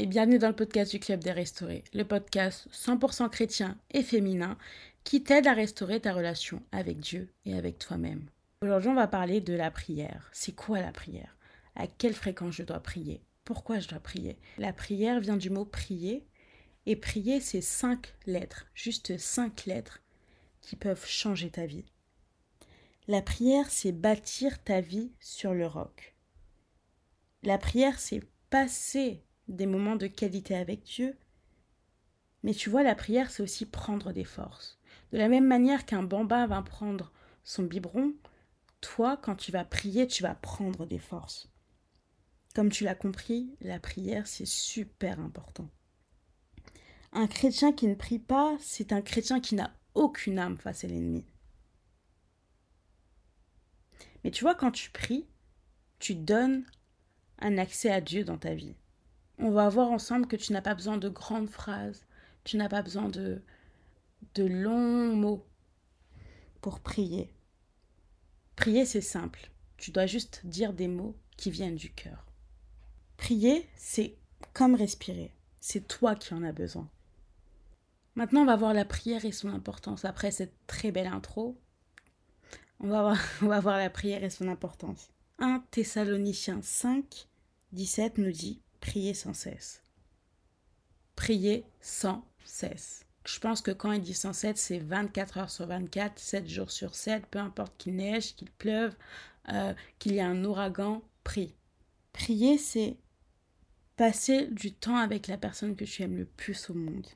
et bienvenue dans le podcast du Club des Restaurés, le podcast 100% chrétien et féminin qui t'aide à restaurer ta relation avec Dieu et avec toi-même. Aujourd'hui, on va parler de la prière. C'est quoi la prière? À quelle fréquence je dois prier? Pourquoi je dois prier? La prière vient du mot prier et prier, c'est cinq lettres, juste cinq lettres qui peuvent changer ta vie. La prière, c'est bâtir ta vie sur le roc. La prière, c'est passer des moments de qualité avec Dieu. Mais tu vois, la prière, c'est aussi prendre des forces. De la même manière qu'un bambin va prendre son biberon, toi, quand tu vas prier, tu vas prendre des forces. Comme tu l'as compris, la prière, c'est super important. Un chrétien qui ne prie pas, c'est un chrétien qui n'a aucune âme face à l'ennemi. Mais tu vois, quand tu pries, tu donnes un accès à Dieu dans ta vie. On va voir ensemble que tu n'as pas besoin de grandes phrases, tu n'as pas besoin de, de longs mots pour prier. Prier, c'est simple. Tu dois juste dire des mots qui viennent du cœur. Prier, c'est comme respirer. C'est toi qui en as besoin. Maintenant, on va voir la prière et son importance. Après cette très belle intro, on va voir, on va voir la prière et son importance. 1 Thessaloniciens 5, 17 nous dit prier sans cesse. Prier sans cesse. Je pense que quand il dit sans cesse, c'est 24 heures sur 24, 7 jours sur 7, peu importe qu'il neige, qu'il pleuve, euh, qu'il y ait un ouragan, prie. Prier, c'est passer du temps avec la personne que tu aimes le plus au monde.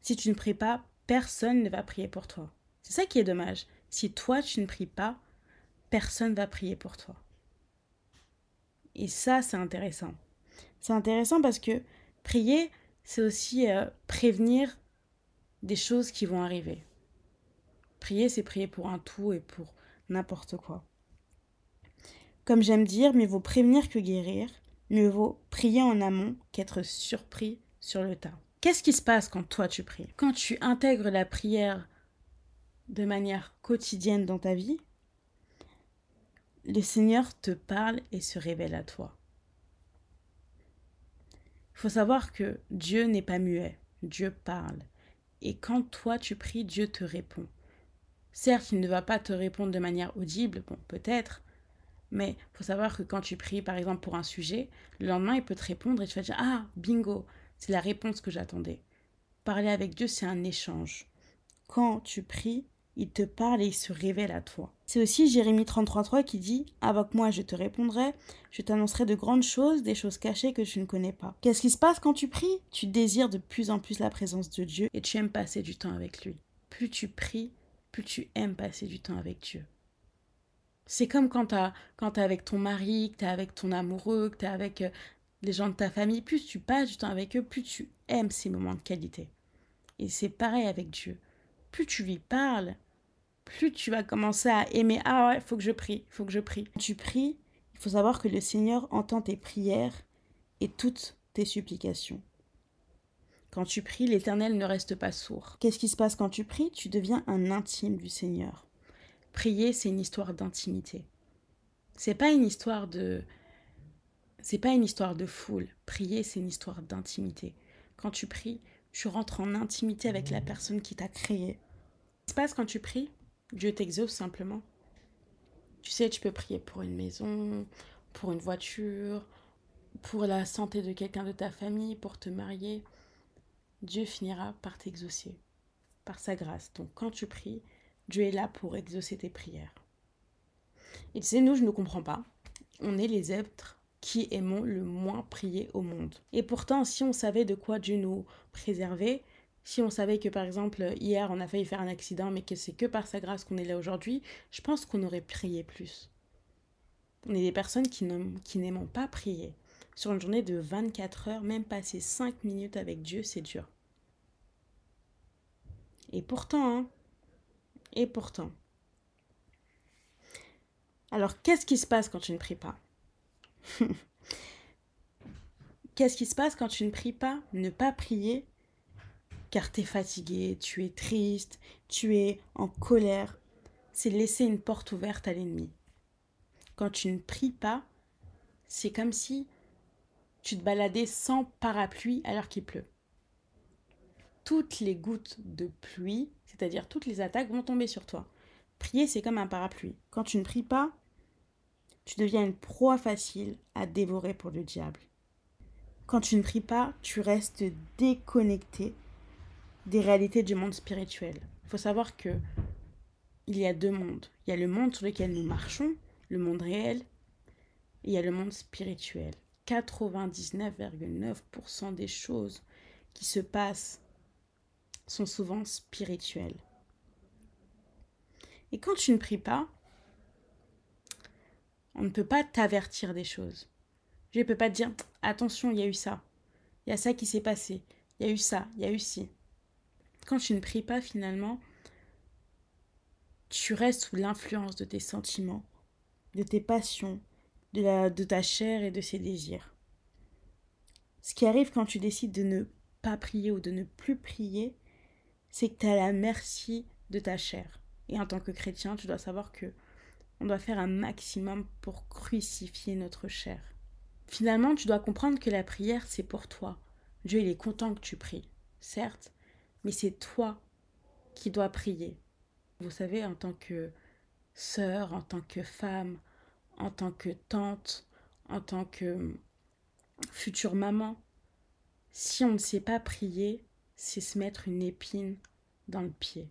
Si tu ne pries pas, personne ne va prier pour toi. C'est ça qui est dommage. Si toi, tu ne pries pas, personne ne va prier pour toi. Et ça, c'est intéressant. C'est intéressant parce que prier, c'est aussi euh, prévenir des choses qui vont arriver. Prier, c'est prier pour un tout et pour n'importe quoi. Comme j'aime dire, mieux vaut prévenir que guérir, mieux vaut prier en amont qu'être surpris sur le tas. Qu'est-ce qui se passe quand toi tu pries? Quand tu intègres la prière de manière quotidienne dans ta vie, le Seigneur te parle et se révèle à toi. Il faut savoir que Dieu n'est pas muet, Dieu parle. Et quand toi tu pries, Dieu te répond. Certes, il ne va pas te répondre de manière audible, peut-être, mais il faut savoir que quand tu pries, par exemple, pour un sujet, le lendemain, il peut te répondre et tu vas dire Ah, bingo, c'est la réponse que j'attendais. Parler avec Dieu, c'est un échange. Quand tu pries, il te parle et il se révèle à toi. C'est aussi Jérémie 33.3 qui dit Avec moi je te répondrai, je t'annoncerai de grandes choses, des choses cachées que tu ne connais pas. Qu'est-ce qui se passe quand tu pries? Tu désires de plus en plus la présence de Dieu et tu aimes passer du temps avec lui. Plus tu pries, plus tu aimes passer du temps avec Dieu. C'est comme quand tu es avec ton mari, que tu es avec ton amoureux, que tu es avec euh, les gens de ta famille. Plus tu passes du temps avec eux, plus tu aimes ces moments de qualité. Et c'est pareil avec Dieu. Plus tu lui parles, plus tu vas commencer à aimer. Ah ouais, faut que je prie, faut que je prie. Tu pries, il faut savoir que le Seigneur entend tes prières et toutes tes supplications. Quand tu pries, l'Éternel ne reste pas sourd. Qu'est-ce qui se passe quand tu pries? Tu deviens un intime du Seigneur. Prier, c'est une histoire d'intimité. C'est pas une histoire de c'est pas une histoire de foule. Prier, c'est une histoire d'intimité. Quand tu pries, tu rentres en intimité avec la personne qui t'a créé. Ce qui se passe quand tu pries? Dieu t'exauce simplement. Tu sais, tu peux prier pour une maison, pour une voiture, pour la santé de quelqu'un de ta famille, pour te marier. Dieu finira par t'exaucer, par sa grâce. Donc quand tu pries, Dieu est là pour exaucer tes prières. Et tu sais, nous, je ne comprends pas. On est les êtres qui aimons le moins prier au monde. Et pourtant, si on savait de quoi Dieu nous préservait, si on savait que par exemple hier on a failli faire un accident mais que c'est que par sa grâce qu'on est là aujourd'hui, je pense qu'on aurait prié plus. On est des personnes qui n'aiment pas prier. Sur une journée de 24 heures, même passer 5 minutes avec Dieu, c'est dur. Et pourtant, hein, et pourtant. Alors, qu'est-ce qui se passe quand tu ne pries pas? Qu'est-ce qui se passe quand tu ne pries pas? Ne pas prier, car tu es fatigué, tu es triste, tu es en colère, c'est laisser une porte ouverte à l'ennemi. Quand tu ne pries pas, c'est comme si tu te baladais sans parapluie alors qu'il pleut. Toutes les gouttes de pluie, c'est-à-dire toutes les attaques, vont tomber sur toi. Prier, c'est comme un parapluie. Quand tu ne pries pas, tu deviens une proie facile à dévorer pour le diable. Quand tu ne pries pas, tu restes déconnecté des réalités du monde spirituel. Il faut savoir que il y a deux mondes. Il y a le monde sur lequel nous marchons, le monde réel, et il y a le monde spirituel. 99,9% des choses qui se passent sont souvent spirituelles. Et quand tu ne pries pas, on ne peut pas t'avertir des choses. Je ne peux pas te dire attention, il y a eu ça. Il y a ça qui s'est passé. Il y a eu ça, il y a eu ci. Quand tu ne pries pas finalement, tu restes sous l'influence de tes sentiments, de tes passions, de, la, de ta chair et de ses désirs. Ce qui arrive quand tu décides de ne pas prier ou de ne plus prier, c'est que tu à la merci de ta chair. Et en tant que chrétien, tu dois savoir que on doit faire un maximum pour crucifier notre chair. Finalement, tu dois comprendre que la prière, c'est pour toi. Dieu, il est content que tu pries, certes, mais c'est toi qui dois prier. Vous savez, en tant que sœur, en tant que femme, en tant que tante, en tant que future maman, si on ne sait pas prier, c'est se mettre une épine dans le pied.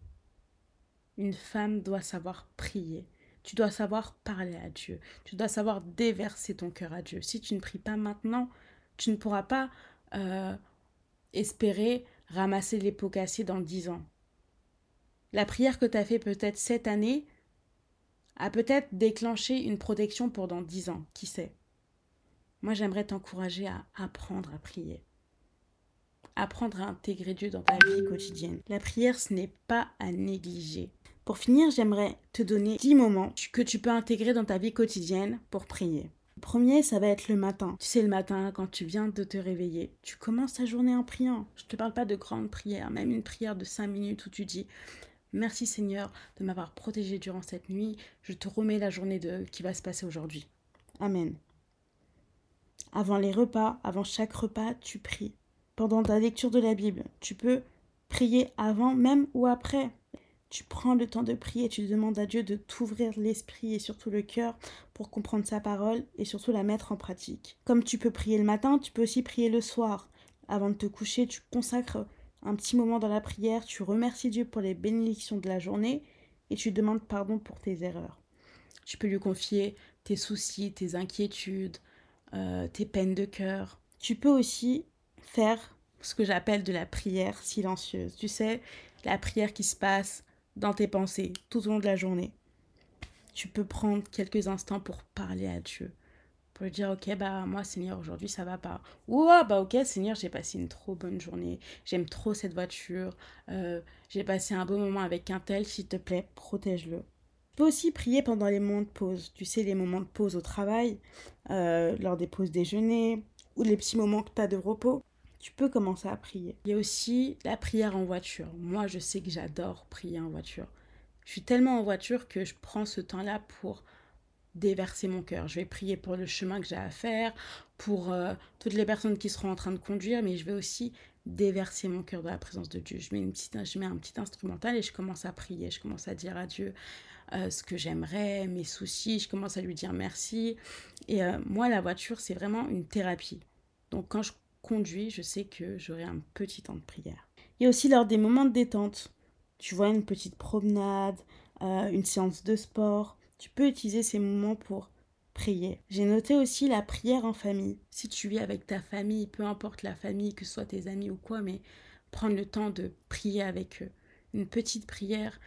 Une femme doit savoir prier. Tu dois savoir parler à Dieu. Tu dois savoir déverser ton cœur à Dieu. Si tu ne pries pas maintenant, tu ne pourras pas euh, espérer ramasser les pots cassés dans dix ans. La prière que tu as fait peut-être cette année a peut-être déclenché une protection pour dans dix ans, qui sait? Moi, j'aimerais t'encourager à apprendre à prier. Apprendre à intégrer Dieu dans ta vie quotidienne. La prière, ce n'est pas à négliger. Pour finir, j'aimerais te donner 10 moments que tu peux intégrer dans ta vie quotidienne pour prier. Premier, ça va être le matin. Tu sais, le matin, quand tu viens de te réveiller, tu commences ta journée en priant. Je ne te parle pas de grandes prières, même une prière de 5 minutes où tu dis Merci Seigneur de m'avoir protégé durant cette nuit. Je te remets la journée de... qui va se passer aujourd'hui. Amen. Avant les repas, avant chaque repas, tu pries. Pendant ta lecture de la Bible, tu peux prier avant, même ou après tu prends le temps de prier, tu demandes à Dieu de t'ouvrir l'esprit et surtout le cœur pour comprendre sa parole et surtout la mettre en pratique. Comme tu peux prier le matin, tu peux aussi prier le soir. Avant de te coucher, tu consacres un petit moment dans la prière, tu remercies Dieu pour les bénédictions de la journée et tu demandes pardon pour tes erreurs. Tu peux lui confier tes soucis, tes inquiétudes, euh, tes peines de cœur. Tu peux aussi faire ce que j'appelle de la prière silencieuse. Tu sais, la prière qui se passe dans tes pensées tout au long de la journée. Tu peux prendre quelques instants pour parler à Dieu. Pour lui dire, ok, bah moi Seigneur, aujourd'hui ça va pas. Ou, ah, bah ok Seigneur, j'ai passé une trop bonne journée. J'aime trop cette voiture. Euh, j'ai passé un beau moment avec un tel, s'il te plaît, protège-le. Tu peux aussi prier pendant les moments de pause. Tu sais, les moments de pause au travail, euh, lors des pauses déjeuner, ou les petits moments que tu as de repos tu peux commencer à prier. Il y a aussi la prière en voiture. Moi, je sais que j'adore prier en voiture. Je suis tellement en voiture que je prends ce temps-là pour déverser mon cœur. Je vais prier pour le chemin que j'ai à faire, pour euh, toutes les personnes qui seront en train de conduire, mais je vais aussi déverser mon cœur dans la présence de Dieu. Je mets, une petite, je mets un petit instrumental et je commence à prier. Je commence à dire à Dieu euh, ce que j'aimerais, mes soucis. Je commence à lui dire merci. Et euh, moi, la voiture, c'est vraiment une thérapie. Donc quand je conduis, je sais que j'aurai un petit temps de prière. Il y a aussi lors des moments de détente. Tu vois, une petite promenade, euh, une séance de sport. Tu peux utiliser ces moments pour prier. J'ai noté aussi la prière en famille. Si tu vis avec ta famille, peu importe la famille, que ce soit tes amis ou quoi, mais prendre le temps de prier avec eux. Une petite prière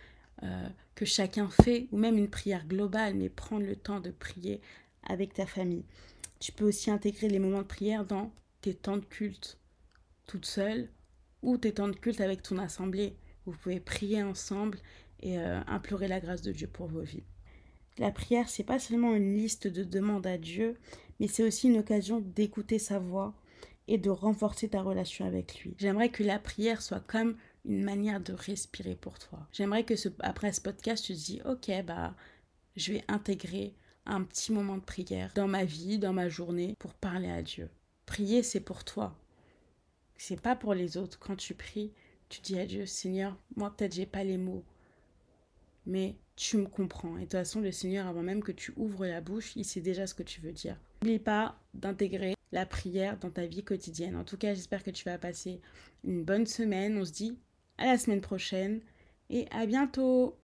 euh, que chacun fait, ou même une prière globale, mais prendre le temps de prier avec ta famille. Tu peux aussi intégrer les moments de prière dans tes temps de culte toute seule ou tes temps de culte avec ton assemblée. Vous pouvez prier ensemble et euh, implorer la grâce de Dieu pour vos vies. La prière, c'est pas seulement une liste de demandes à Dieu, mais c'est aussi une occasion d'écouter sa voix et de renforcer ta relation avec lui. J'aimerais que la prière soit comme une manière de respirer pour toi. J'aimerais que ce, après ce podcast, tu te dis, ok, bah, je vais intégrer un petit moment de prière dans ma vie, dans ma journée, pour parler à Dieu. Prier, c'est pour toi. C'est pas pour les autres. Quand tu pries, tu dis à Dieu, Seigneur, moi peut-être j'ai pas les mots, mais tu me comprends. Et de toute façon, le Seigneur, avant même que tu ouvres la bouche, il sait déjà ce que tu veux dire. N'oublie pas d'intégrer la prière dans ta vie quotidienne. En tout cas, j'espère que tu vas passer une bonne semaine. On se dit à la semaine prochaine et à bientôt